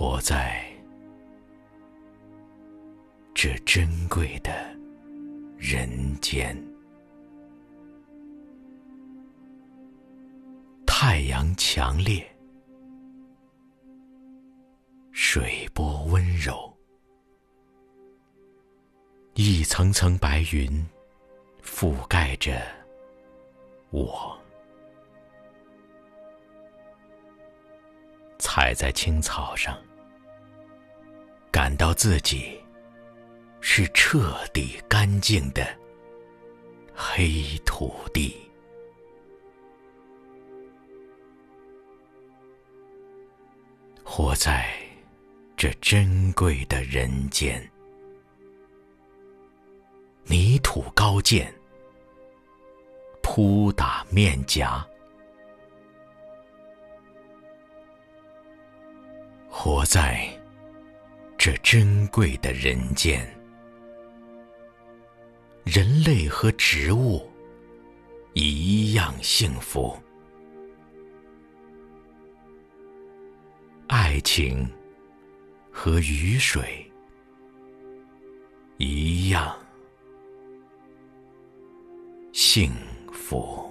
活在这珍贵的人间，太阳强烈，水波温柔，一层层白云覆盖着我。踩在青草上，感到自己是彻底干净的黑土地。活在这珍贵的人间，泥土高见，扑打面颊。活在这珍贵的人间，人类和植物一样幸福，爱情和雨水一样幸福。